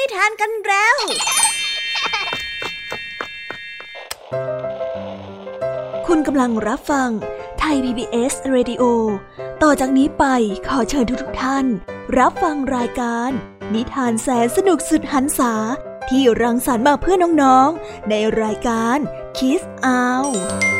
นิทานกันแล้ว คุณกำลังรับฟังไทย PBS Radio ต่อจากนี้ไปขอเชิญทุกท่าน รับฟังรายการ นิทานแสนสนุกสุดหันษาที่รังสรรค์มาเพื่อน้องๆ ในรายการ Kiss Out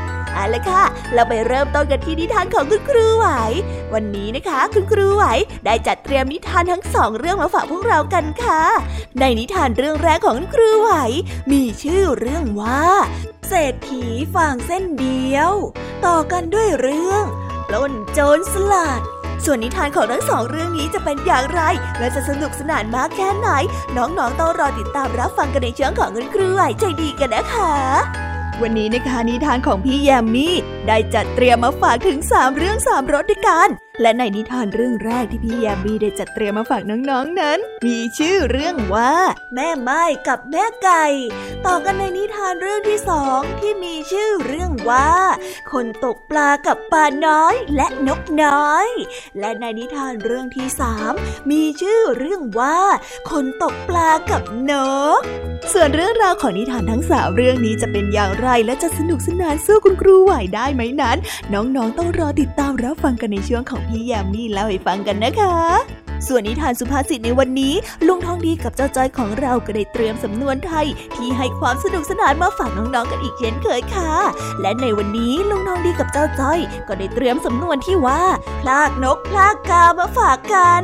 เอาละค่ะ เราไปเริ่มต้นกันที่นิทานของคุณครูไหว วันนี้นะคะ คุณครูไหวได้จัดเตรียมนิทานทั้งสองเรื่องมาฝากพวกเรากันค่ะ ในนิทานเรื่องแรกของคุณครูไหว มีชื่อเรื่องว่า เศรษฐีฟางเส้นเดียว ต่อกันด้วยเรื่องปล้นโจรสลัดส่วนนิทานของทั้งสองเรื่องนี้จะเป็นอย่างไร และจะสนุกสนานมากแค่ไหน น้องๆต้องรอติดตามรับฟังกันในช่วงของคุณครูไหวใจดีกันนะคะ วันนี้นะคะนิทานของพี่แยมมี่ได้จัดเตรียมมาฝากถึง 3 เรื่อง 3รสด้วยกัน และในนิทานเรื่องแรกที่พี่ยมมี่ได้จัดเตรียมมาฝากน้องๆนนั้น มีชื่อเรื่องว่า แม่ไม้กับแม่ไก่ ต่อกันในนิทานเรื่องที่สองที่มีชื่อเรื่องว่า คนตกปลากับปลาน้อยและนกน้อย และในนิทานเรื่องที่สามมีชื่อเรื่องว่า คนตกปลากับนก ส่วนเรื่องราวของนิทานทั้งสามเรื่องนี้จะเป็นอย่างไรและจะสนุกสนานสู้คุณครูไหวได้ไหมนั้น น้องๆต้องรอติดตามรับฟังกันในช่วงของพี่ยามีเล่าให้ฟังกันนะคะ ส่วนนิทานสุภาษิตในวันนี้ ลุงทองดีกับเจ้าจ้อยของเราก็ได้เตรียมสำนวนไทย ที่ให้ความสนุกสนานมาฝากน้องๆกันอีกเช่นเคยค่ะ และในวันนี้ลุงทองดีกับเจ้าจ้อย ก็ได้เตรียมสำนวนที่ว่าพลากนกพลากกามาฝากกัน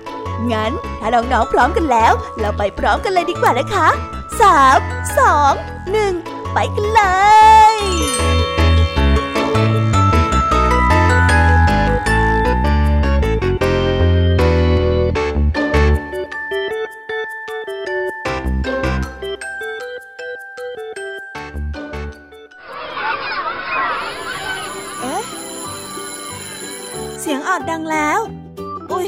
งั้น ถ้าน้องๆพร้อมกันแล้ว เราไปพร้อมกันเลยดีกว่านะคะสามสองหนึ่งไปกันเลยเสียงออดดังแล้ว อุ้ย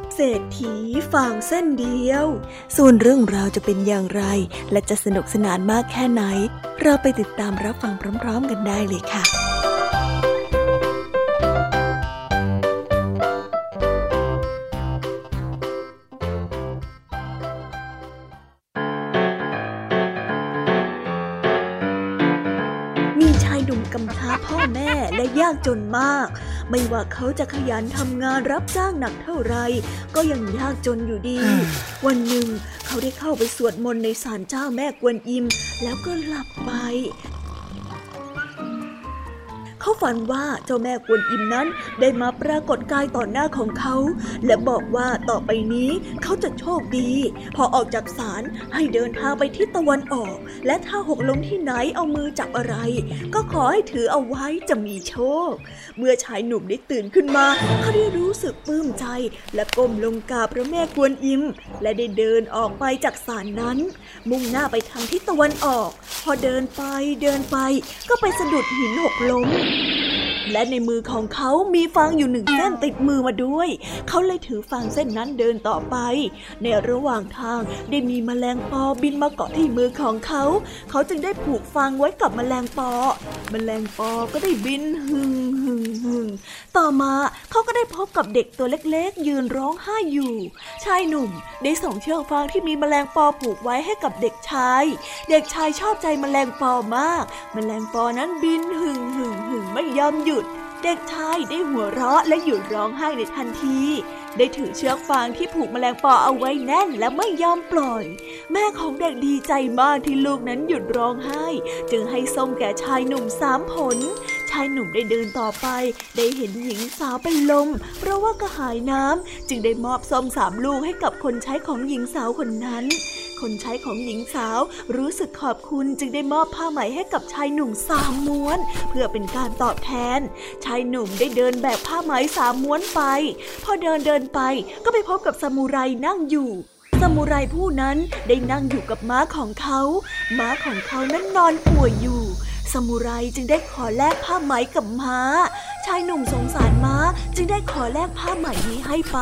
เศรษฐีฟางเส้นเดียว ส่วนเรื่องราวจะเป็นอย่างไร และจะสนุกสนานมากแค่ไหน เราไปติดตามรับฟังพร้อม ๆ กันได้เลยค่ะมีชายหนุ่มกำพช้าพ่อแม่และยากจนมาก ไม่ว่าเขาจะขยันทำงานรับจ้างหนักเท่าไร ก็ยังยากจนอยู่ดี วันหนึ่งเขาได้เข้าไปสวดมนต์ในศาลเจ้าแม่กวนอิม แล้วก็หลับไป เขาฝันว่าเจ้าแม่กวนอิมนั้นได้มาปรากฏกายต่อหน้าของเขา และบอกว่าต่อไปนี้เขาจะโชคดี พอออกจากศาลให้เดินทางไปทิศตะวันออก และถ้าหกล้มที่ไหนเอามือจับอะไร ก็ขอให้ถือเอาไว้จะมีโชค เมื่อชายหนุ่มได้ตื่นขึ้นมา เขาได้รู้สึกปลื้มใจ และก้มลงกราบพระแม่กวนอิม และได้เดินออกไปจากศาลนั้น มุ่งหน้าไปทางทิศตะวันออก พอเดินไปเดินไปก็ไปสะดุดหินหกล้มและในมือของเขามีฟางอยู่หนึ่งเส้นติดมือมาด้วย เขาเลยถือฟางเส้นนั้นเดินต่อไป ในระหว่างทางได้มีแมลงปอบินมาเกาะที่มือของเขา เขาจึงได้ผูกฟางไว้กับแมลงปอแมลงปอก็ได้บินหึ่งหึ่งหึ่งต่อมาเขาก็ได้พบกับเด็กตัวเล็กๆ ยืนร้องไห้อยู่ ชายหนุ่มได้ส่งเชือกฟางที่มีแมลงปอผูกไว้ให้กับเด็กชาย เด็กชายชอบใจแมลงปอมากแมลงปอนั้นบินหึ่งหึ่งหึ่งไม่ยอมหยุด เด็กชายได้หัวเราะและหยุดร้องไห้ในทันที ได้ถือเชือกฟางที่ผูกแมลงปอเอาไว้แน่นและไม่ยอมปล่อย แม่ของเด็กดีใจมากที่ลูกนั้นหยุดร้องไห้ จึงให้ส้มแก่ชายหนุ่มสามผล ชายหนุ่มได้เดินต่อไป ได้เห็นหญิงสาวเป็นลม เพราะว่ากระหายน้ำจึงได้มอบส้มสามลูกให้กับคนใช้ของหญิงสาวคนนั้น คนใช้ของหญิงสาว รู้สึกขอบคุณจึงได้มอบผ้าไหมให้กับชายหนุ่มสามม้วน เพื่อเป็นการตอบแทน ชายหนุ่มได้เดินแบกผ้าไหมสามม้วนไป พอเดินเดินไปก็ไปพบกับซามูไรนั่งอยู่ซามูไรผู้นั้นได้นั่งอยู่กับม้าของเขา ม้าของเขานั้นนอนป่วยอยู่ซามูไรจึงได้ขอแลกผ้าไหมกับม้า ชายหนุ่มสงสารม้าจึงได้ขอแลกผ้าไหมนี้ให้ไป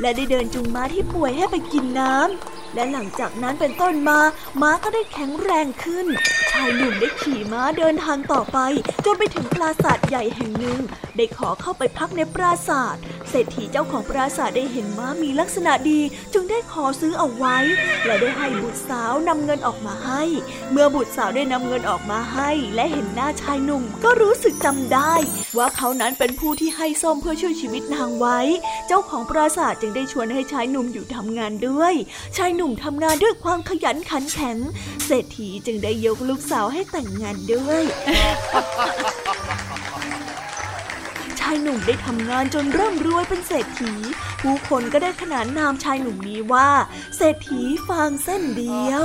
และได้เดินจูงม้าที่ป่วยให้ไปกินน้ำ และหลังจากนั้นเป็นต้นมา ม้าก็ได้แข็งแรงขึ้น ชายหนุ่มได้ขี่ม้าเดินทางต่อไป จนไปถึงปราสาทใหญ่แห่งหนึ่ง ได้ขอเข้าไปพักในปราสาท เศรษฐีเจ้าของปราสาทได้เห็นม้ามีลักษณะดี จึงได้ขอซื้อเอาไว้ และได้ให้บุตรสาวนำเงินออกมาให้ เมื่อบุตรสาวได้นำเงินออกมาให้ และเห็นหน้าชายหนุ่มก็รู้สึกจำได้ ว่าเขานั้นเป็นผู้ที่ให้ส้มเพื่อช่วยชีวิตนางไว้ เจ้าของปราสาทจึงได้ชวนให้ชายหนุ่มอยู่ทำงานด้วย ชายหนุ่มทำงานด้วยความขยันขันแข็ง เศรษฐีจึงได้ยกลูกสาวให้แต่งงานด้วย ชายหนุ่มได้ทำงานจนเริ่มรวยเป็นเศรษฐี ผู้คนก็ได้ขนานนามชายหนุ่มนี้ว่า เศรษฐีฟางเส้นเดียว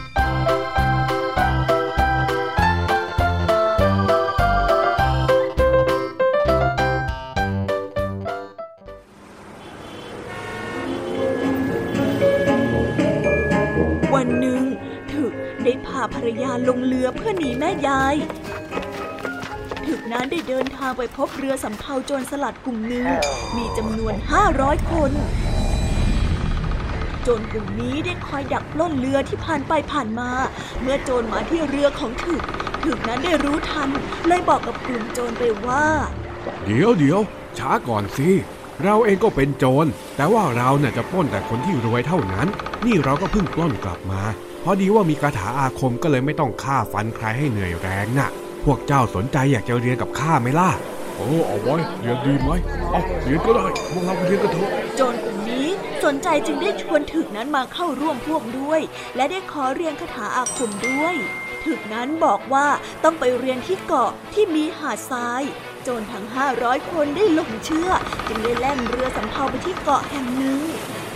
เรือเพื่อหนีแม่ยายถึกนั้นได้เดินทางไปพบเรือสำเภาโจรสลัดกลุ่มหนึ่งมีจำนวน 500 คน โจรกลุ่มนี้ได้คอยดักปล้นเรือที่ผ่านไปผ่านมา เมื่อโจรมาที่เรือของถึก ถึกนั้นได้รู้ทัน เลยบอกกับกลุ่มโจรไปว่า เดี๋ยวเดี๋ยวช้าก่อนสิเราเองก็เป็นโจร แต่ว่าเราเน่ะจะปล้นแต่คนที่รวยเท่านั้น นี่เราก็เพิ่งปล้นกลับมา พอดีว่ามีคาถาอาคมก็เลยไม่ต้องฆ่าฟันใครให้เหนื่อยแรงน่ะ พวกเจ้าสนใจอยากจะเรียนกับข้าไหมล่ะโอ้เอาไว้เรียนดีไหมเอาเรียนก็ได้พวกเราไปเรียนกันเถอะโจรกลุ่มนี้สนใจจึงได้ชวนถึกนั้นมาเข้าร่วมพวกด้วย และได้ขอเรียนคาถาอาคมด้วย ถึกนั้นบอกว่าต้องไปเรียนที่เกาะที่มีหาดทรายโจรทั้ง 500 คนได้หลงเชื่อ จึงได้แล่นเรือสำเภาไปที่เกาะแห่งหนึ่ง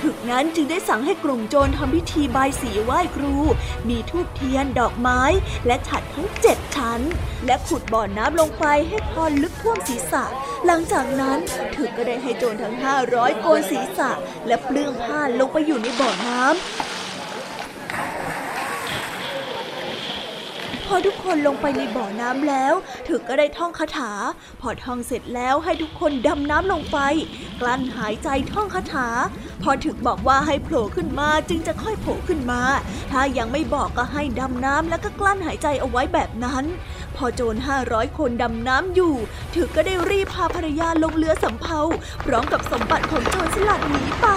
ถึกนั้นจึงได้สั่งให้กลุ่มโจรทำพิธีบายสีไหว้ครู มีทูบเทียนดอกไม้ และฉัดทั้งเจ็ดชั้น และขุดบ่อน้ำลงไปให้พอลึกท่วมศีรษะ หลังจากนั้นถึกก็ได้ให้โจรทั้งห้าร้อยโกนศีรษะ และเปลื้องผ้าลงไปอยู่ในบ่อน้ำ พอทุกคนลงไปในบ่อน้ำแล้วถึกก็ได้ท่องคาถา พอท่องเสร็จแล้วให้ทุกคนดำน้ำลงไป กลั้นหายใจท่องคาถา พอถึกบอกว่าให้โผล่ขึ้นมาจึงจะค่อยโผล่ขึ้นมา ถ้ายังไม่บอกก็ให้ดำน้ำแล้วก็กลั้นหายใจเอาไว้แบบนั้น พอโจรห้าร้อยคนดำน้ำอยู่ถึกก็ได้รีบพาภรรยาลงเรือสำเภาพร้อมกับสมบัติของโจรสลัดหนีไป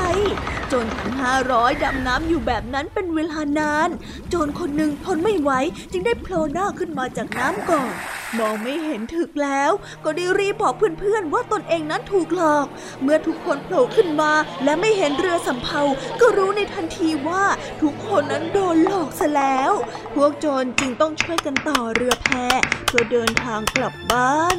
จรทั้งห้าร้อยดำน้ำอยู่แบบนั้นเป็นเวลานาน โจรคนหนึ่งทนไม่ไหวจึงได้โผล่หน้าขึ้นมาจากน้ำก่อน มองไม่เห็นถึกแล้ว ก็ได้รีบบอกเพื่อนๆว่าตนเองนั้นถูกหลอก เมื่อทุกคนโผล่ขึ้นมาและไม่เห็นเรือสำเภาก็รู้ในทันทีว่าทุกคนนั้นโดนหลอกซะแล้ว พวกโจรจึงต้องช่วยกันต่อเรือแพเพื่อเดินทางกลับบ้าน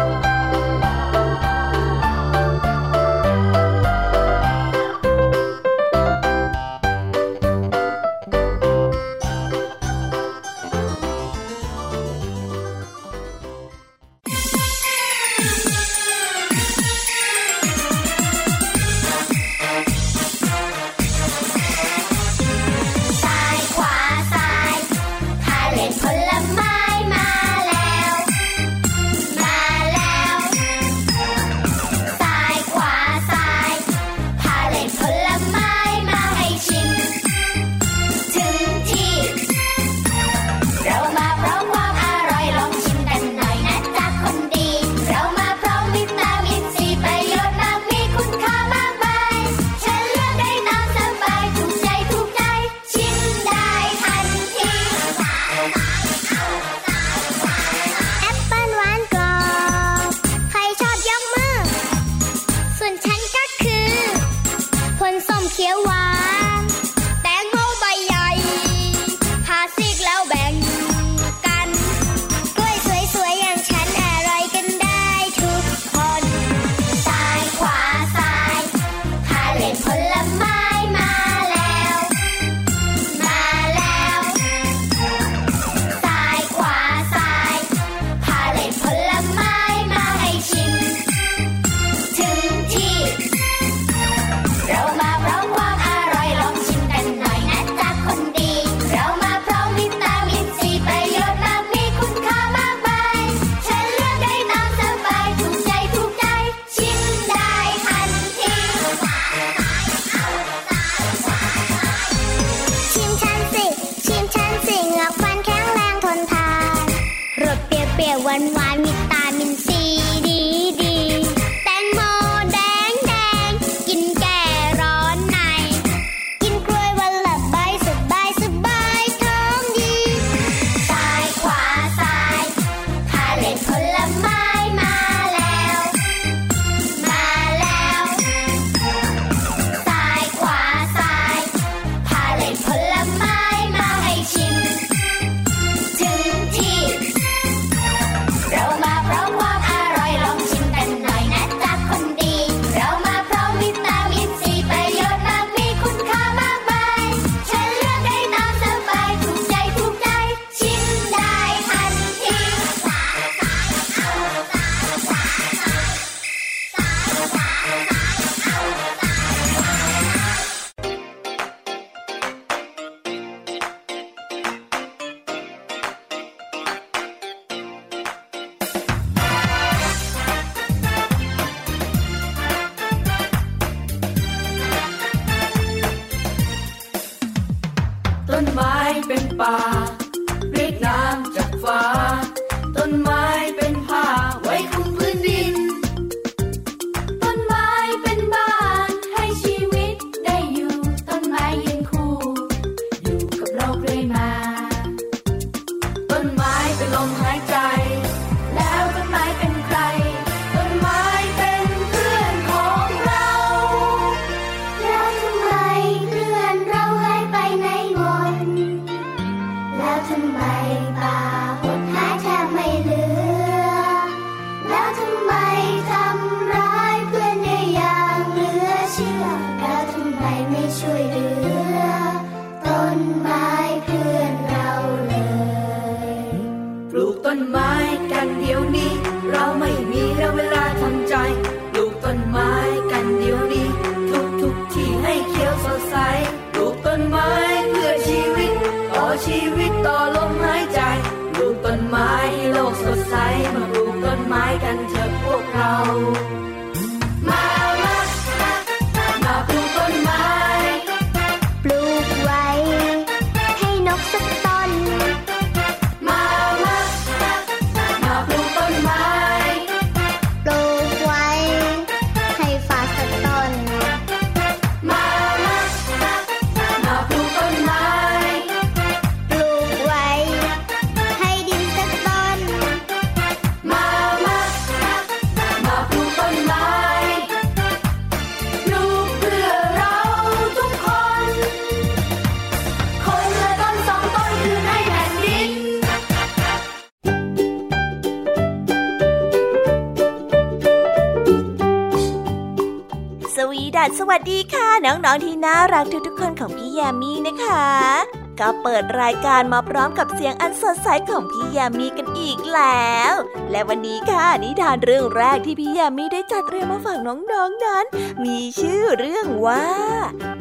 ายการมาพร้อมกับเสียงอันสดใสของพี่ยามีกันอีกแล้ว และวันนี้ค่ะนิทานเรื่องแรกที่พี่ยามีได้จัดเตรียมมาฝากน้องๆนนั้น มีชื่อเรื่องว่า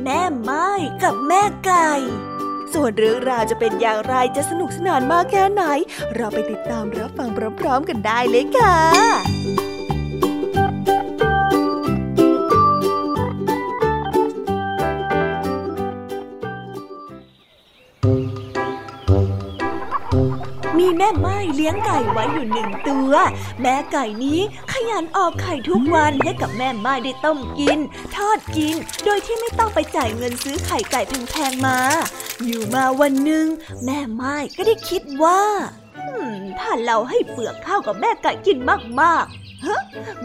แม่ไม้กับแม่ไก่ส่วนเรื่องราวจะเป็นอย่างไรจะสนุกสนานมากแค่ไหน เราไปติดตามรับฟังพร้อมๆกันได้เลยค่ะ แม่ไม้เลี้ยงไก่ไว้อยู่หนึ่งตัว แม่ไก่นี้ขยันออกไข่ทุกวันให้กับแม่ไม้ได้ต้มกิน ทอดกิน โดยที่ไม่ต้องไปจ่ายเงินซื้อไข่ไก่แพงๆมา อยู่มาวันหนึ่งแม่ไม้ก็ได้คิดว่าถ้าเราให้เปลือกข้าวกับแม่ไก่กินมากๆฮ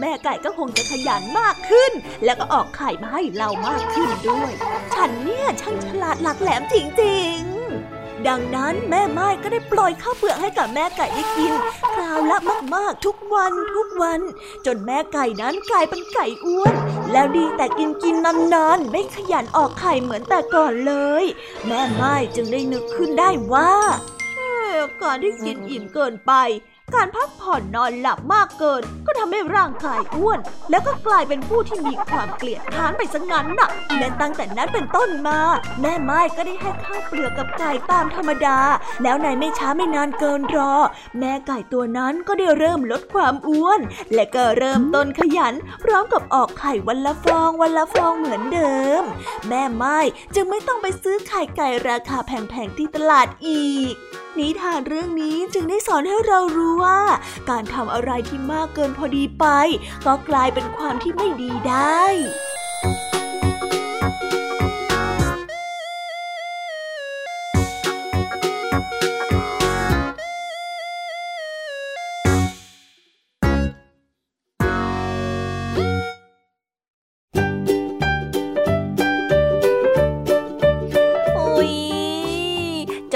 แม่ไก่ก็คงจะขยันมากขึ้น แล้วก็ออกไข่มาให้เรามากขึ้นด้วย ฉันเนี่ยช่างฉลาดหลักแหลมจริงๆ ดังนั้นแม่ไม้ก็ได้ปล่อยข้าวเปลือกให้กับแม่ไก่ได้กิน คราวละมากๆทุกวันทุกวัน จนแม่ไก่นั้นกลายเป็นไก่อ้วน แล้วดีแต่กินกินนานๆไม่ขยันออกไข่เหมือนแต่ก่อนเลย แม่ไม้จึงได้นึกขึ้นได้ว่าการที่กินอิ่มเกินไป การพักผ่อนนอนหลับมากเกิน ก็ทำให้ร่างกายอ้วน แล้วก็กลายเป็นผู้ที่มีความเกลียดค้านไปซะงั้นน่ะ และตั้งแต่นั้นเป็นต้นมา แม่ไม้ก็ได้ให้ข้าวเปลือกกับไก่ตามธรรมดา แล้วในไม่ช้าไม่นานเกินรอ แม่ไก่ตัวนั้นก็ได้เริ่มลดความอ้วน และก็เริ่มต้นขยัน พร้อมกับออกไข่วันละฟองวันละฟองเหมือนเดิม แม่ไม้จึงไม่ต้องไปซื้อไข่ไก่ราคาแพงๆที่ตลาดอีก นิทานเรื่องนี้จึงได้สอนให้เรารู้ว่า การทำอะไรที่มากเกินพอดีไป ก็กลายเป็นความที่ไม่ดีได้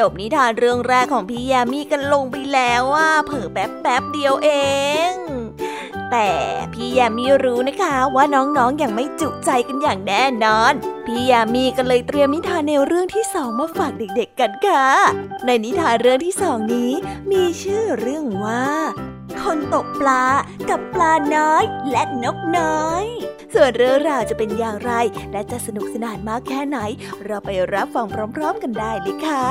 จบนิทานเรื่องแรกของพี่ยามีกันลงไปแล้วว่าเผลอแป๊บแป๊บเดียวเอง แต่พี่ยามีรู้นะคะว่าน้องๆออย่างไม่จุใจกันอย่างแน่นอน พี่ยามีก็เลยเตรียมนิทานแนวเรื่องที่สองมาฝากเด็กๆกันค่ะ ในนิทานเรื่องที่สองนี้ มีชื่อเรื่องว่า คนตกปลากับปลาน้อยและนก น้อย ส่วนเรื่องราวจะเป็นอย่างไร และจะสนุกสนานมากแค่ไหน เราไปรับฟังพร้อม ๆ กันได้เลยค่ะ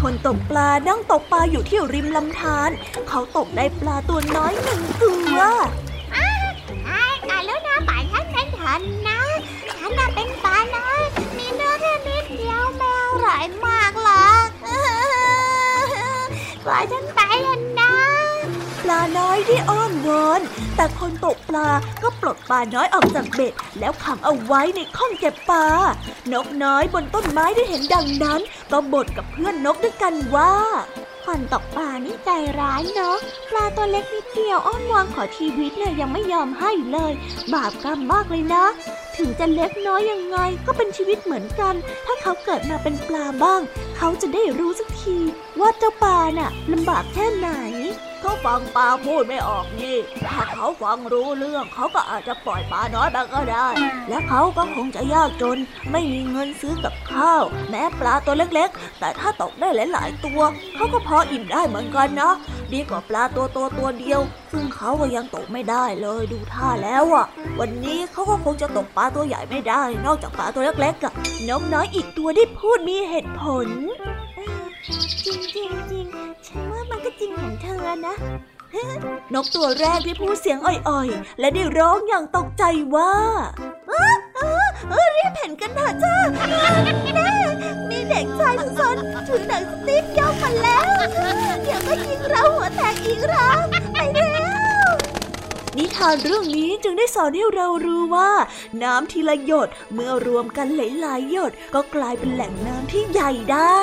คนตกปลานั่งตกปลาอยู่ที่ริมลำธาร เขาตกได้ปลาตัวน้อยหนึ่งตัว ฉันนะ ฉันน่ะเป็นปลาน้อยมีเนื้อแค่นิดเดียวแมวหลายมากหรอกกว่าฉันไปะ ลาน้อยที่อ้อนวอน แต่คนตกปลาก็ปลดปลาน้อยออกจากเบ็ด แล้วขังเอาไว้ในข้องเก็บปลา นกน้อยบนต้นไม้ได้เห็นดังนั้น ก็บ่นกับเพื่อนนกด้วยกันว่าคนตกปลานี่ใจร้ายเนาะ ปลาตัวเล็กนิดเดียวอ้อนวอนขอชีวิตเลยยังไม่ยอมให้เลย บาปกรรมมากเลยนะ ถึงจะเล็กน้อยยังไงก็เป็นชีวิตเหมือนกัน ถ้าเขาเกิดมาเป็นปลาบ้าง เขาจะได้รู้สักทีว่าเจ้าปลาน่ะลำบากแค่ไหน เขาฟังปลาพูดไม่ออกนี่ ถ้าเขาฟังรู้เรื่อง เขาก็อาจจะปล่อยปลาน้อยไปก็ได้ และเขาก็คงจะยากจน ไม่มีเงินซื้อกับข้าว แม้ปลาตัวเล็กๆ แต่ถ้าตกได้หลายๆตัว เขาก็พออิ่มได้เหมือนกันนะ ดีกว่าปลาตัวโตตัวเดียว ซึ่งเขาก็ยังตกไม่ได้เลยดูท่าแล้วอะ วันนี้เขาก็คงจะตกปลาตัวใหญ่ไม่ได้ นอกจากปลาตัวเล็กๆกับนกน้อยอีกตัวได้พูดมีเหตุผล จริงจริงจริงฉันว่ามันก็จริงของเธอนะ นกตัวแรกที่พูดเสียงอ่อยๆ และได้ร้องอย่างตกใจว่าเออเออเออรีบเห็นกันเถอะจ้าแม่มีเด็กชายซนถือหนังสติ๊กย่องมาแล้ว เดี๋ยวก็ยิงเราหัวแตกอีกรังไปเร็วนิทานเรื่องนี้จึงได้สอนให้เรารู้ว่า น้ำทีละหยดเมื่อรวมกันหลายๆหยดก็กลายเป็นแหล่งน้ำที่ใหญ่ได้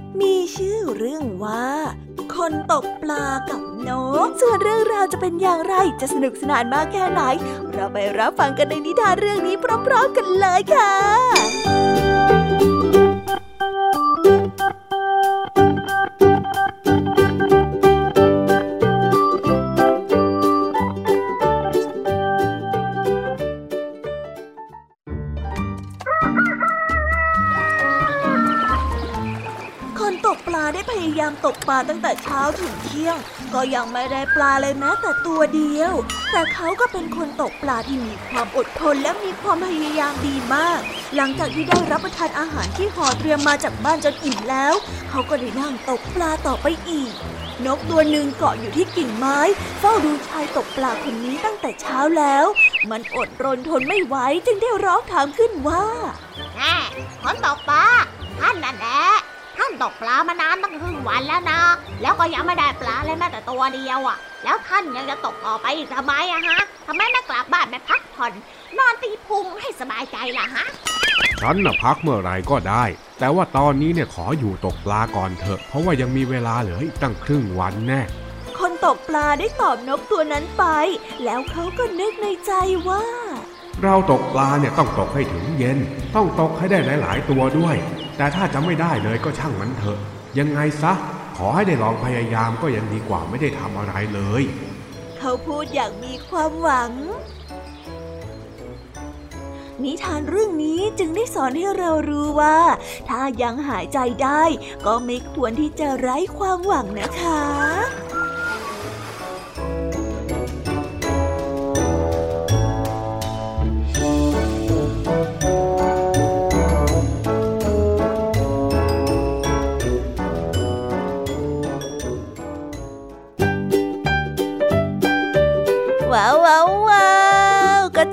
มีชื่อเรื่องว่า คนตกปลากับนก ส่วนเรื่องราวจะเป็นอย่างไรจะสนุกสนานมากแค่ไหน เราไปรับฟังกันในนิทานเรื่องนี้พร้อมๆกันเลยค่ะ ยามตกปลาตั้งแต่เช้าถึงเที่ยง ก็ยังไม่ได้ปลาเลยแม้แต่ตัวเดียว แต่เขาก็เป็นคนตกปลาที่มีความอดทนและมีความพยายามดีมาก หลังจากที่ได้รับประทานอาหารที่ห่อเตรียมมาจากบ้านจนอิ่มแล้ว เขาก็ได้นั่งตกปลาต่อไปอีก นกตัวหนึ่งเกาะอยู่ที่กิ่งไม้ เฝ้าดูชายตกปลาคนนี้ตั้งแต่เช้าแล้ว มันอดรนทนไม่ไหวจึงได้ร้องถามขึ้นว่าแม่คนตกปลาท่านนั่นแหละ ท่านตกปลามานานตั้งครึ่งวันแล้วนะ แล้วก็ยังไม่ได้ปลาเลยแม้แต่ตัวเดียวอะ แล้วท่านยังจะตกต่อไปอีกทำไมอะฮะทำไมไม่กลับบ้านไปพักผ่อน นอนตีพุงให้สบายใจล่ะฮะ ฉันน่ะพักเมื่อไรก็ได้ แต่ว่าตอนนี้เนี่ยขออยู่ตกปลาก่อนเถอะ เพราะว่ายังมีเวลาเหลืออีกตั้งครึ่งวันแน่คนตกปลาได้ตอบนกตัวนั้นไป แล้วเขาก็นึกในใจว่า เราตกปลาเนี่ยต้องตกให้ถึงเย็น ต้องตกให้ได้หลาย ๆ ตัวด้วย แต่ถ้าจะไม่ได้เลยก็ช่างมันเถอะ ยังไงซะ ขอให้ได้ลองพยายามก็ยังดีกว่าไม่ได้ทำอะไรเลย เขาพูดอย่างมีความหวัง นิทานเรื่องนี้จึงได้สอนให้เรารู้ว่า ถ้ายังหายใจได้ ก็ไม่ควรที่จะไร้ความหวังนะคะ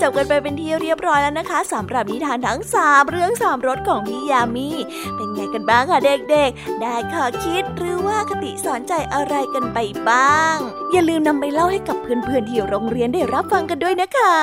บกันไปเป็นที่เรียบร้อยแล้วนะคะสำหรับนิทานทั้งสามเรื่องสามรสของพี่ยามีเป็นไงกันบ้างคะเด็กๆ ได้ข้อคิดหรือว่าคติสอนใจอะไรกันไปบ้างอย่าลืมนำไปเล่าให้กับเพื่อนๆที่โรงเรียนได้รับฟังกันด้วยนะคะ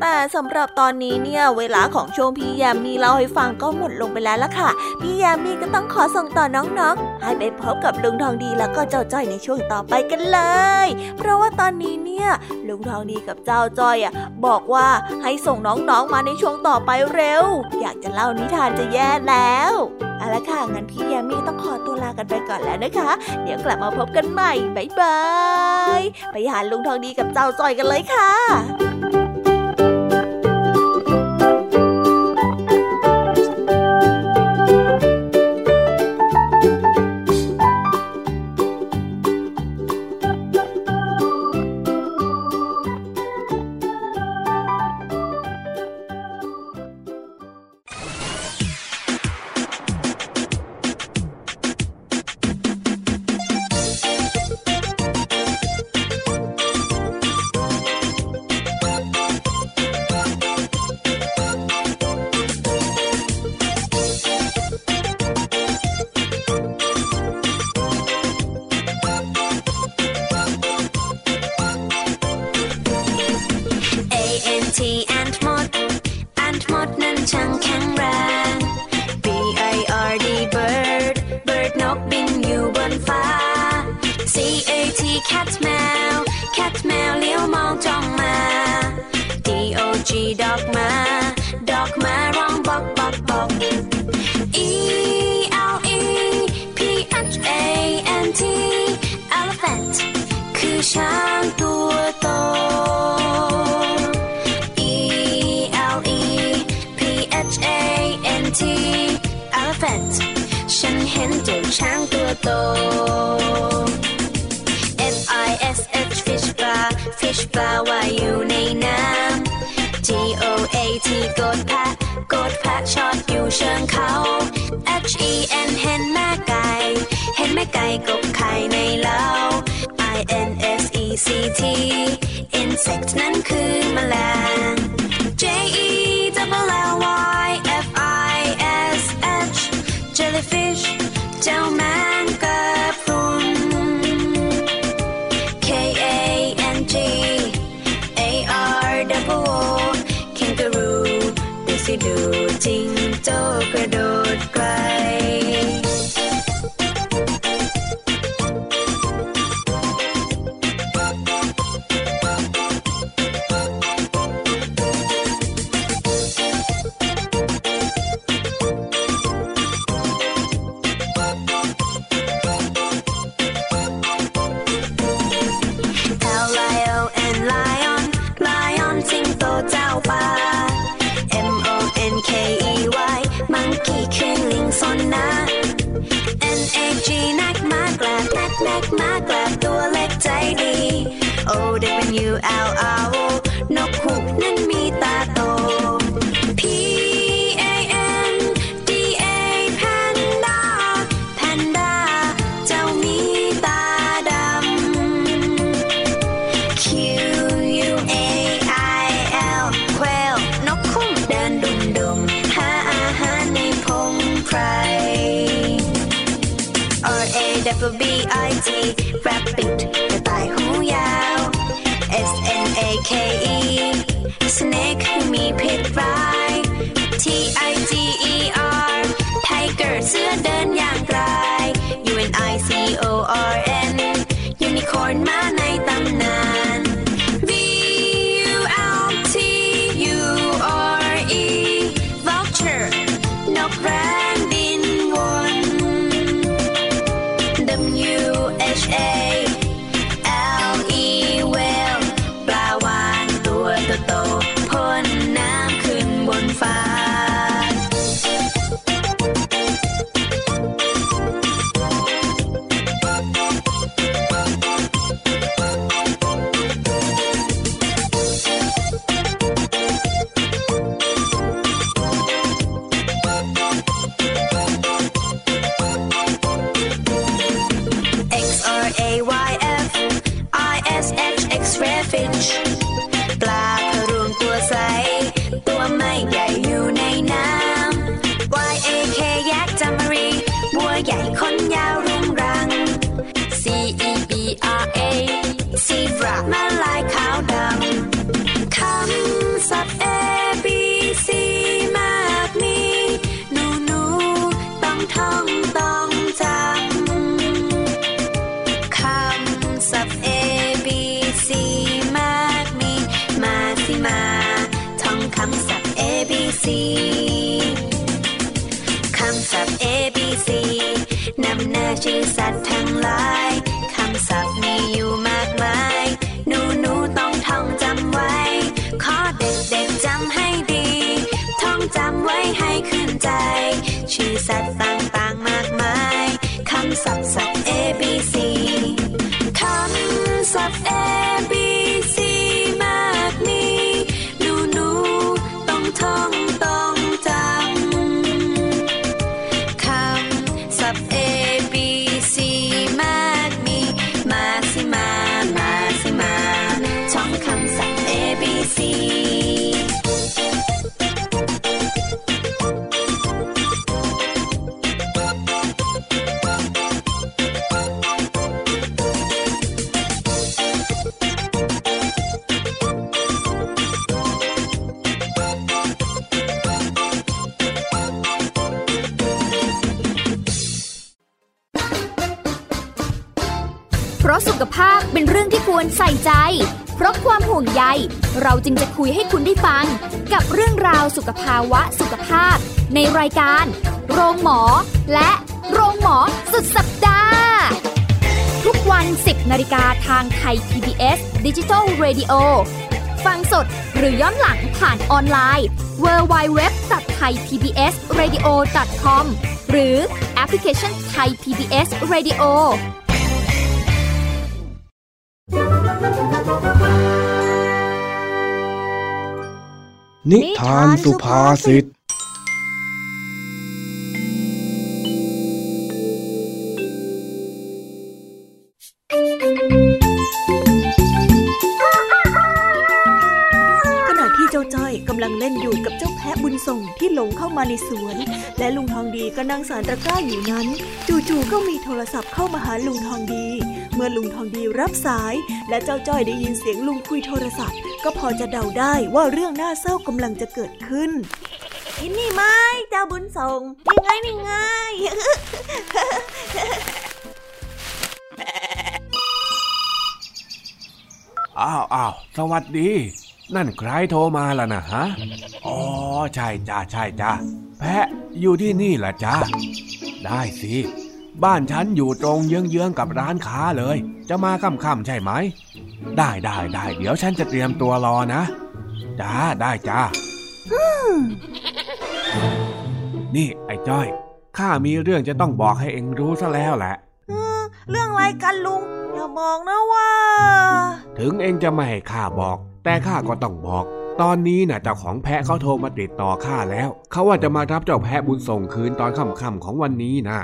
แต่สำหรับตอนนี้เนี่ยเวลาของช่วงพี่ยามีเล่าให้ฟังก็หมดลงไปแล้วล่ะค่ะ พี่ยามีก็ต้องขอส่งต่อน้องๆ ให้ไปพบกับลุงทองดีแล้วก็เจ้าจ้อยในช่วงต่อไปกันเลย เพราะว่าตอนนี้เนี่ยลุงทองดีกับเจ้าจ้อยอะบอกว่าให้ส่งน้องๆมาในช่วงต่อไปเร็ว อยากจะเล่านิทานจะแย่แล้วเอาละค่ะงั้นพี่ยามีต้องขอตัวลากันไปก่อนแล้วนะคะ เดี๋ยวกลับมาพบกันใหม่บ๊ายบายไปหาลุงทองดีกับเจ้าจอยกันเลยค่ะ do. de. ท่อ จึงจะคุยให้คุณได้ฟัง กับเรื่องราวสุขภาวะสุขภาพ ในรายการ โรงหมอ และโรงหมอสุดสัปดาห์ ทุกวัน 10นาฬิกาทางไทย PBS d i g i ดิจิ Radio ฟังสดหรือย้อนหลังผ่านออนไลน์ www.thaipbsradio.com หรือแอปพลิเคชัน Thai PBS Radio นิทานสุภาษิต ทองดีก็นั่งสารตะกร้าอยู่นั้น จู่ๆก็มีโทรศัพท์เข้ามาหาลุงทองดี เมื่อลุงทองดีรับสาย และเจ้าจ้อยได้ยินเสียงลุงคุยโทรศัพท์ ก็พอจะเดาได้ว่าเรื่องน่าเศร้ากำลังจะเกิดขึ้นอินนี่ไหมเจ้าบุญส่งนี่ไงนี่ไงอ้าวอ้าวสวัสดี นั่นใครโทรมาล่ะนะฮะ อ๋อ ใช่จ้าใช่จ้าแพะอยู่ที่นี่แหละจ้าได้สิ บ้านฉันอยู่ตรงเยื้องๆกับร้านค้าเลย จะมาค่ำๆใช่ไหม ได้ได้ได้เดี๋ยวฉันจะเตรียมตัวรอนะ จ้าได้จ้า นี่ไอ้จ้อย ข้ามีเรื่องจะต้องบอกให้เองรู้ซะแล้วแหละ เรื่องอะไรกันลุง อย่าบอกนะว่า ถึงเองจะไม่ให้ข้าบอก แต่ข้าก็ต้องบอก ตอนนี้น่ะเจ้าของแพะเขาโทรมาติดต่อข้าแล้ว เขาว่าจะมารับเจ้าแพะบุญส่งคืนตอนค่ำๆของวันนี้นะ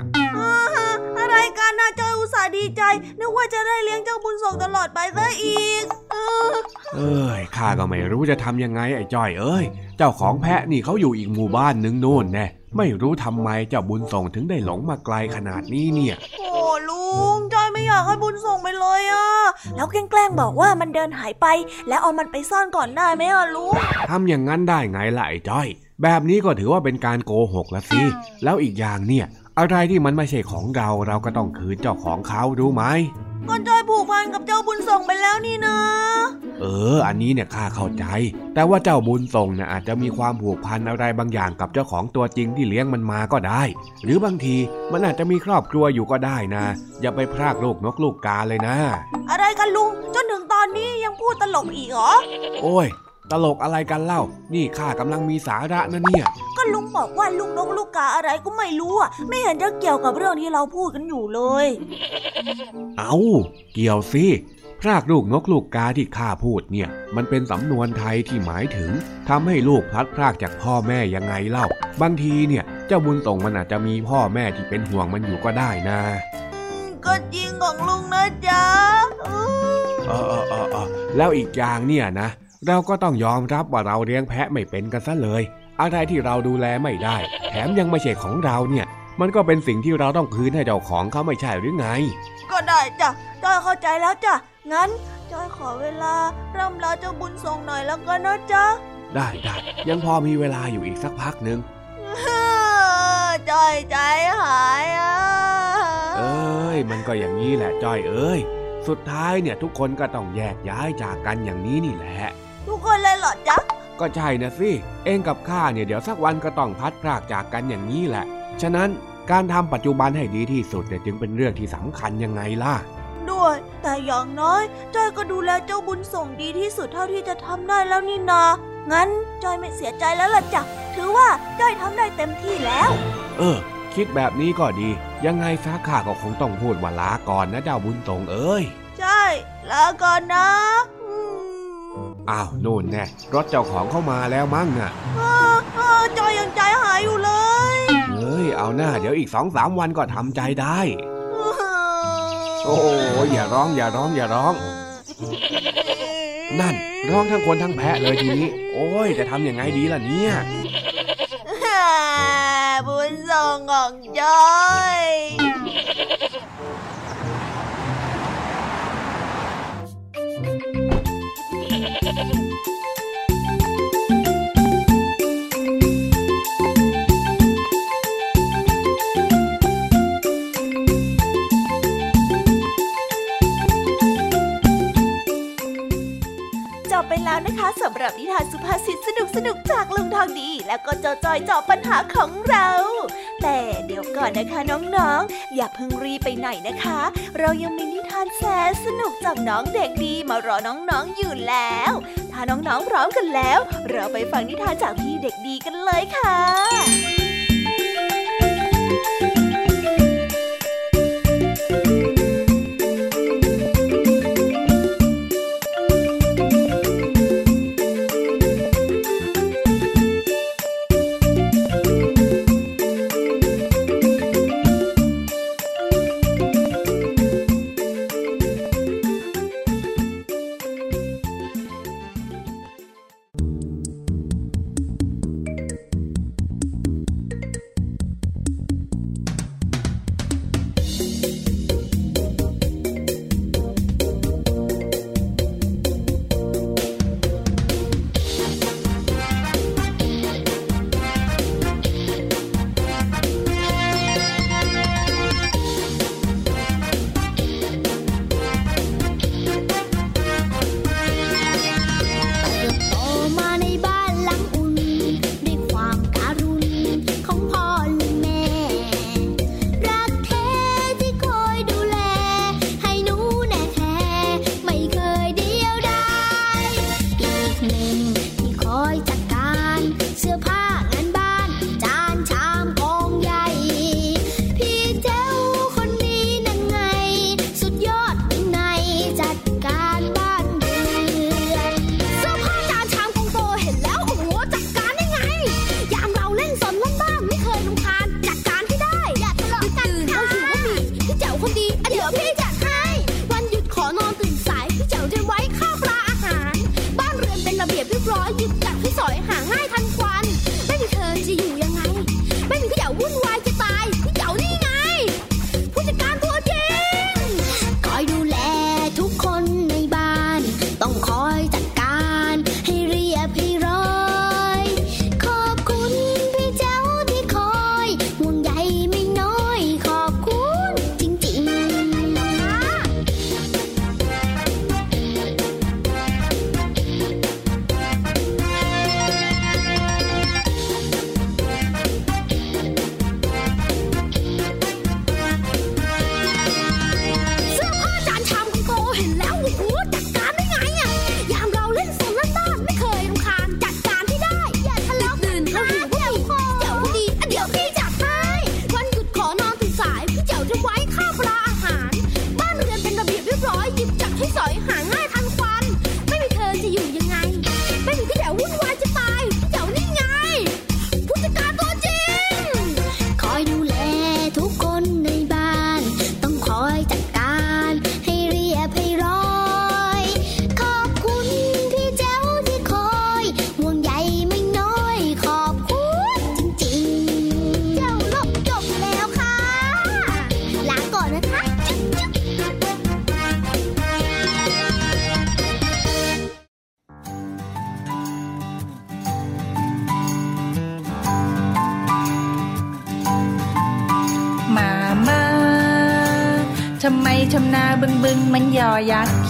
อะไรกันนะจอยอุตส่าห์ดีใจนึกว่าจะได้เลี้ยงเจ้าบุญส่งตลอดไปซะอีกเออเอ้ยข้าก็ไม่รู้จะทำยังไงไอ้จ้อยเอ้ย เจ้าของแพะนี่เขาอยู่อีกหมู่บ้านนึงโน่นแน่ ไม่รู้ทำไมเจ้าบุญส่งถึงได้หลงมาไกลขนาดนี้เนี่ย โอ้ลุงจอยไม่อยากให้บุญส่งไปเลยอะแล้วแกล้งๆบอกว่ามันเดินหายไป แล้วเอามันไปซ่อนก่อนได้ไหมอะลุงทำอย่างนั้นได้ไงล่ะไอ้จ้อย แบบนี้ก็ถือว่าเป็นการโกหกละสิแล้วอีกอย่างเนี่ย อะไรที่มันไม่ใช่ของเราเราก็ต้องคืนเจ้าของเขารู้ไหม ก็จอยผูกพันกับเจ้าบุญส่งไปแล้วนี่นะ เออ อันนี้เนี่ยข้าเข้าใจ แต่ว่าเจ้าบุญส่งเนี่ยอาจจะมีความผูกพันอะไรบางอย่างกับเจ้าของตัวจริงที่เลี้ยงมันมาก็ได้ หรือบางทีมันอาจจะมีครอบครัวอยู่ก็ได้นะ อย่าไปพรากลูกนกลูกกาเลยนะ อะไรกันลุงจนถึงตอนนี้ยังพูดตลกอีกเหรอ โอ้ย ตลกอะไรกันเล่า นี่ข้ากำลังมีสาระนะเนี่ย ก็ลุงบอกว่าลุงนกลูกกาอะไรก็ไม่รู้อะไม่เห็นจะเกี่ยวกับเรื่องที่เราพูดกันอยู่เลย เอาเกี่ยวสิพรากลูกนกลูกกาที่ข้าพูดเนี่ย มันเป็นสำนวนไทยที่หมายถึงทำให้ลูกพลัดพรากจากพ่อแม่ยังไงเล่า บางทีเนี่ย เจ้าบุญส่งมันอาจจะมีพ่อแม่ที่เป็นห่วงมันอยู่ก็ได้นะ ก็จริงของลุงนะจ๊ะเออเออเออเออแล้วอีกอย่างเนี่ยนะ เราก็ต้องยอมรับว่าเราเลี้ยงแพะไม่เป็นกันซะเลย อะไรที่เราดูแลไม่ได้ แถมยังไม่ใช่ของเราเนี่ย มันก็เป็นสิ่งที่เราต้องคืนให้เจ้าของเขาไม่ใช่หรือไง ก็ได้จ้ะจอยเข้าใจแล้วจ้ะงั้นจอยขอเวลาร่ำลาเจ้าบุญทรงหน่อยแล้วกันนะจ๊ะได้ได้ยังพอมีเวลาอยู่อีกสักพักหนึ่งจอยใจหายอะเอ้ยมันก็อย่างนี้แหละจ้อยเอ้ย สุดท้ายเนี่ยทุกคนก็ต้องแยกย้ายจากกันอย่างนี้นี่แหละทุก คนเลยเหรอจ๊ะ ก็ใช่นะสิ เองกับข้าเนี่ยเดี๋ยวสักวันก็ต้องพัดพรากจากกันอย่างนี้แหละ ฉะนั้นการทำปัจจุบันให้ดีที่สุดเนี่ยจึงเป็นเรื่องที่สำคัญยังไงล่ะ ด้วย แต่อย่างน้อยจอยก็ดูแลเจ้าบุญส่งดีที่สุดเท่าที่จะทำได้แล้วนี่นา งั้นจอยไม่เสียใจแล้วล่ะจ้ะ ถือว่าจอยทำได้เต็มที่แล้ว เออ คิดแบบนี้ก็ดี ยังไงซะข้าก็คงต้องพูดว่าลาก่อนนะเจ้าบุญส่งเอ้ย ใช่ ลาก่อนนะ อืมอ้าวนู่นแน่รถเจ้าของเข้ามาแล้วมั้งน่ะเออเออจอยยังใจหายอยู่เลยเฮ้ยเอาหน้าเดี๋ยวอีกสองสามวันก็ทำใจได้ โอ้ยอย่าร้องอย่าร้องอย่าร้อง นั่นร้องทั้งคนทั้งแพะเลยทีนี้ โอ้ยจะทำยังไงดีล่ะเนี่ยบุญส่งของจอย แล้วก็เจ้าจอยจอบปัญหาของเรา แต่เดี๋ยวก่อนนะคะน้องๆอย่าเพิ่งรีไปไหนนะคะ เรายังมีนิทานแสนสนุกจากน้องเด็กดีมารอน้องๆอยู่แล้ว ถ้าน้องๆพร้อมกันแล้ว เราไปฟังนิทานจากพี่เด็กดีกันเลยค่ะ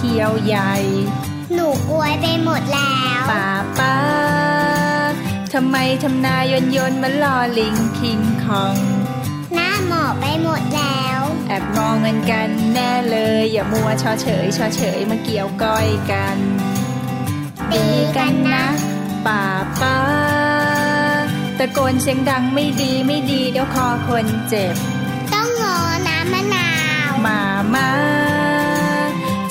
อยักษ์เขียวใหญ่ หนูกลวยไปหมดแล้วป้าป้าทำไมทำนายนยนต์มันลอลิงคิงคองหน้าหมอบไปหมดแล้ว แอบมองเงินกันแน่เลย อย่ามัวชอเฉยชอเฉยมาเกี่ยวก้อยกันดีกันนะป่าป้าตะโกนเสียงดังไม่ดีไม่ดีเดี๋ยวคอคนเจ็บ ต้องงอน้ำมะนาวมามา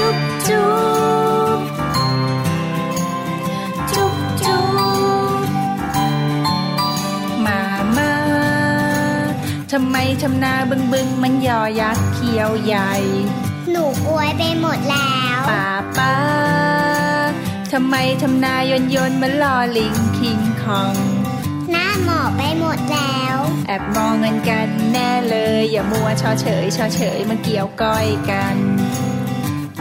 จุ๊บจุ๊บจุ๊บจุ๊บมามาทำไมทำนาบึงบึงมันยอยักษ์เขียวใหญ่ หนูกลวยไปหมดแล้วป้าป้าทำไมทำนายนยนมันลอลิงคิงคอง หน้าหมอไปหมดแล้ว แอบมองเงินกันแน่เลย อย่ามัวชอเฉยชอเฉยมาเกี่ยวก้อยกัน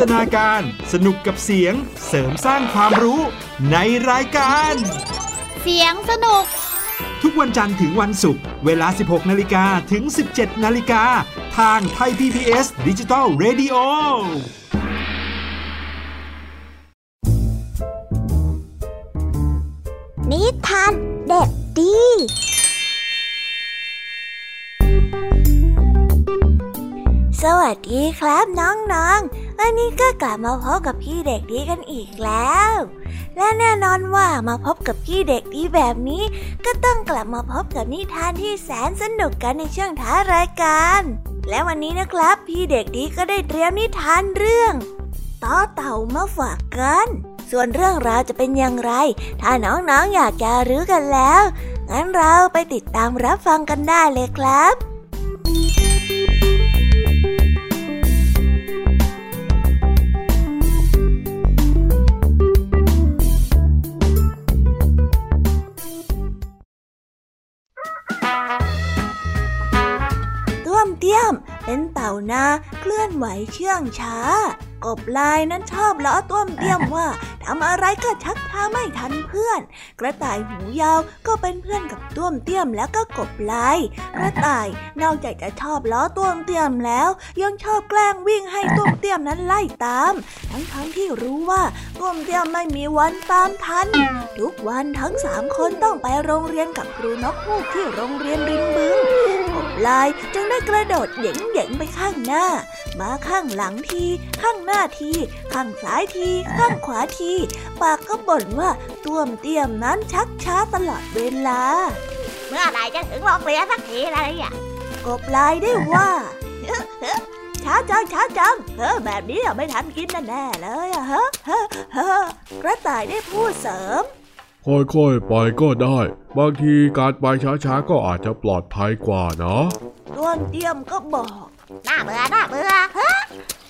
ตนาการ สนุกกับเสียงเสริมสร้างความรู้ในรายการ เสียงสนุก ทุกวันจันทร์ถึงวันศุกร์เวลา 16 นาฬิกาถึง 17 นาฬิกา ทางไทย PPS ดิจิตอล Radio นิทานเด็กดีสวัสดีครับน้องๆ วันนี้ก็กลับมาพบกับพี่เด็กดีกันอีกแล้ว และแน่นอนว่ามาพบกับพี่เด็กดีแบบนี้ ก็ต้องกลับมาพบกับนิทานที่แสนสนุกกันในช่วงท้ารายการ และวันนี้นะครับ พี่เด็กดีก็ได้เตรียมนิทานเรื่องต่อเต่ามาฝากกัน ส่วนเรื่องราวจะเป็นอย่างไร ถ้าน้องๆออยากจะรู้กันแล้ว งั้นเราไปติดตามรับฟังกันได้เลยครับ ต้วมเตี้ยม เป็นเต่านาเคลื่อนไหวเชื่องช้า กบลายนั้นชอบล้อต้วมเตี้ยมว่าทำอะไรก็ชักช้าไม่ทันเพื่อน กระต่ายหูยาวก็เป็นเพื่อนกับต้วมเตี้ยมแล้วก็กบลาย กระต่ายนอกจากจะชอบล้อต้วมเตี้ยมแล้ว ยังชอบแกล้งวิ่งให้ต้วมเตี้ยมนั้นไล่ตาม ทั้งทั้งที่รู้ว่าต้วมเตี้ยมไม่มีวันตามทัน ทุกวันทั้งสามคนต้องไปโรงเรียนกับครูนกฮูกที่โรงเรียนริมบึงกบลายจึงได้กระโดดเหยงเหย่งๆไปข้างหน้า มาข้างหลังทีข้างหน้าที ข้างซ้ายที ข้างขวาที ปากก็บ่นว่าต้วมเตี้ยมนั้นชักช้าตลอดเวลา เมื่อไหร่จะถึงโรงเรียนสักทีเลยอะกบลายได้ว่าช้าจังช้าจังเออแบบนี้อะไม่ทันกินแน่ๆเลยอะฮะฮะฮะกระต่ายได้พูดเสริม ค่อยๆ ไปก็ได้ บางทีการไปช้าๆ ก็อาจจะปลอดภัยกว่านะต้วมเตี้ยมก็บอกน่าเบื่อน่าเบื่อฮะ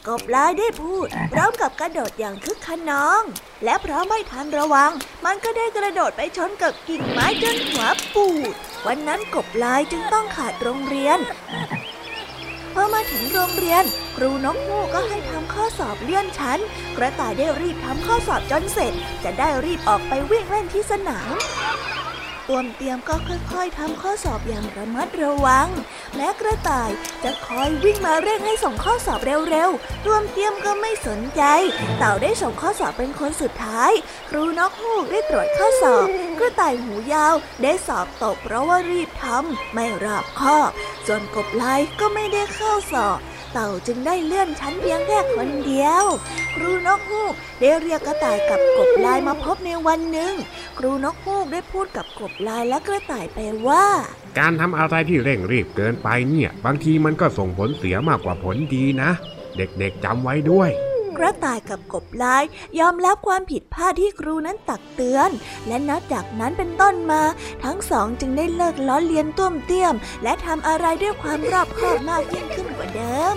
กบลายได้พูด พร้อมกับกระโดดอย่างคึกขนอง และเพราะไม่ทันระวัง มันก็ได้กระโดดไปชนกับกิ่งไม้จนหัวปูด วันนั้นกบลายจึงต้องขาดโรงเรียนพอมาถึงโรงเรียน ครูนกฮูกก็ให้ทำข้อสอบเลื่อนชั้น กระต่ายได้รีบทำข้อสอบจนเสร็จ จะได้รีบออกไปวิ่งเล่นที่สนาม ตวมเตรียมก็ค่อยๆทำข้อสอบอย่างระมัดระวังและกระต่ายจะคอยวิ่งมาเร่งให้ส่งข้อสอบเร็วๆตวมเตรียมก็ไม่สนใจ เต่าได้ส่งข้อสอบเป็นคนสุดท้าย ครูนกฮูกได้ตรวจข้อสอบ กระต่ายหูยาวได้สอบตกเพราะว่ารีบทำไม่รอบคอบส่วนกบลายก็ไม่ได้เข้าสอบ เต่าจึงได้เลื่อนชั้นเพียงแค่คนเดียว ครูนกฮูกได้เรียกกระต่ายกับกบลายมาพบในวันหนึ่ง ครูนกฮูกได้พูดกับกบลายและกระต่ายไปว่า การทำอะไรที่เร่งรีบเกินไปเนี่ย บางทีมันก็ส่งผลเสียมากกว่าผลดีนะ เด็กๆจำไว้ด้วย กระต่ายกับกบลาย ยอมรับความผิดพลาดที่ครูนั้นตักเตือน และนับจากนั้นเป็นต้นมา ทั้งสองจึงได้เลิกล้อเลียนต้มเตี้ยม และทำอะไรด้วยความรอบคอบมากยิ่งขึ้นกว่าเดิม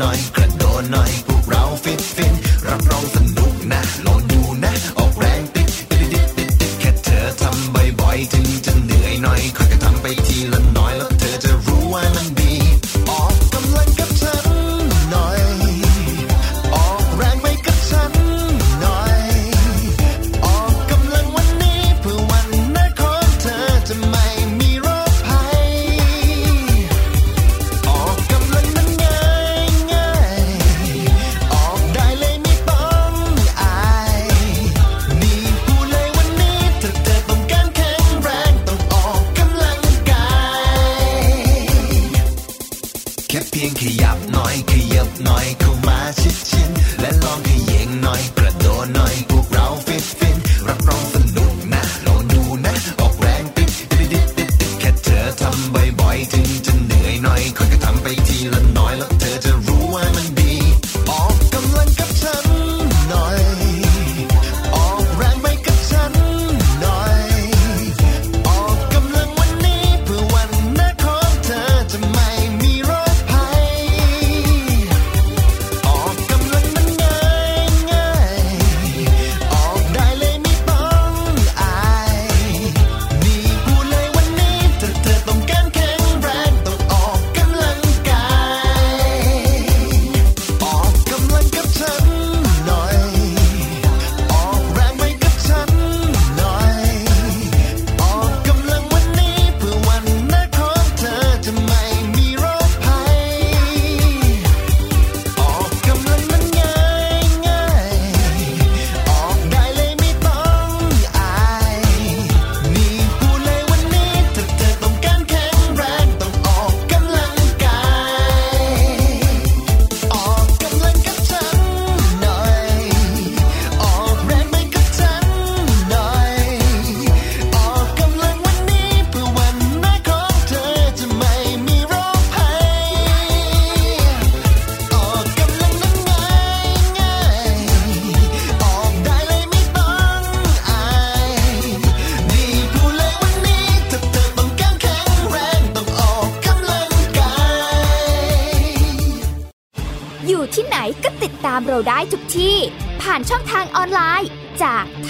ออกกำลังกับฉันหน่อย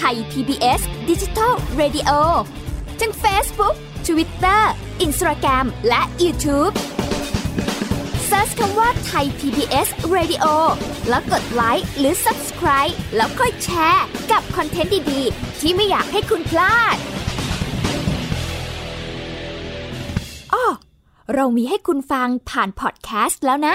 ไทย PBS Digital Radio ทั้ง Facebook Twitter Instagram และ YouTube Search คำว่าไทย PBS Radio แล้วกดไลค์หรือ Subscribe แล้วค่อยแชร์กับคอนเทนต์ดี ๆ ที่ไม่อยากให้คุณพลาดอ้อเรามีให้คุณฟังผ่านพอดแคสต์แล้วนะ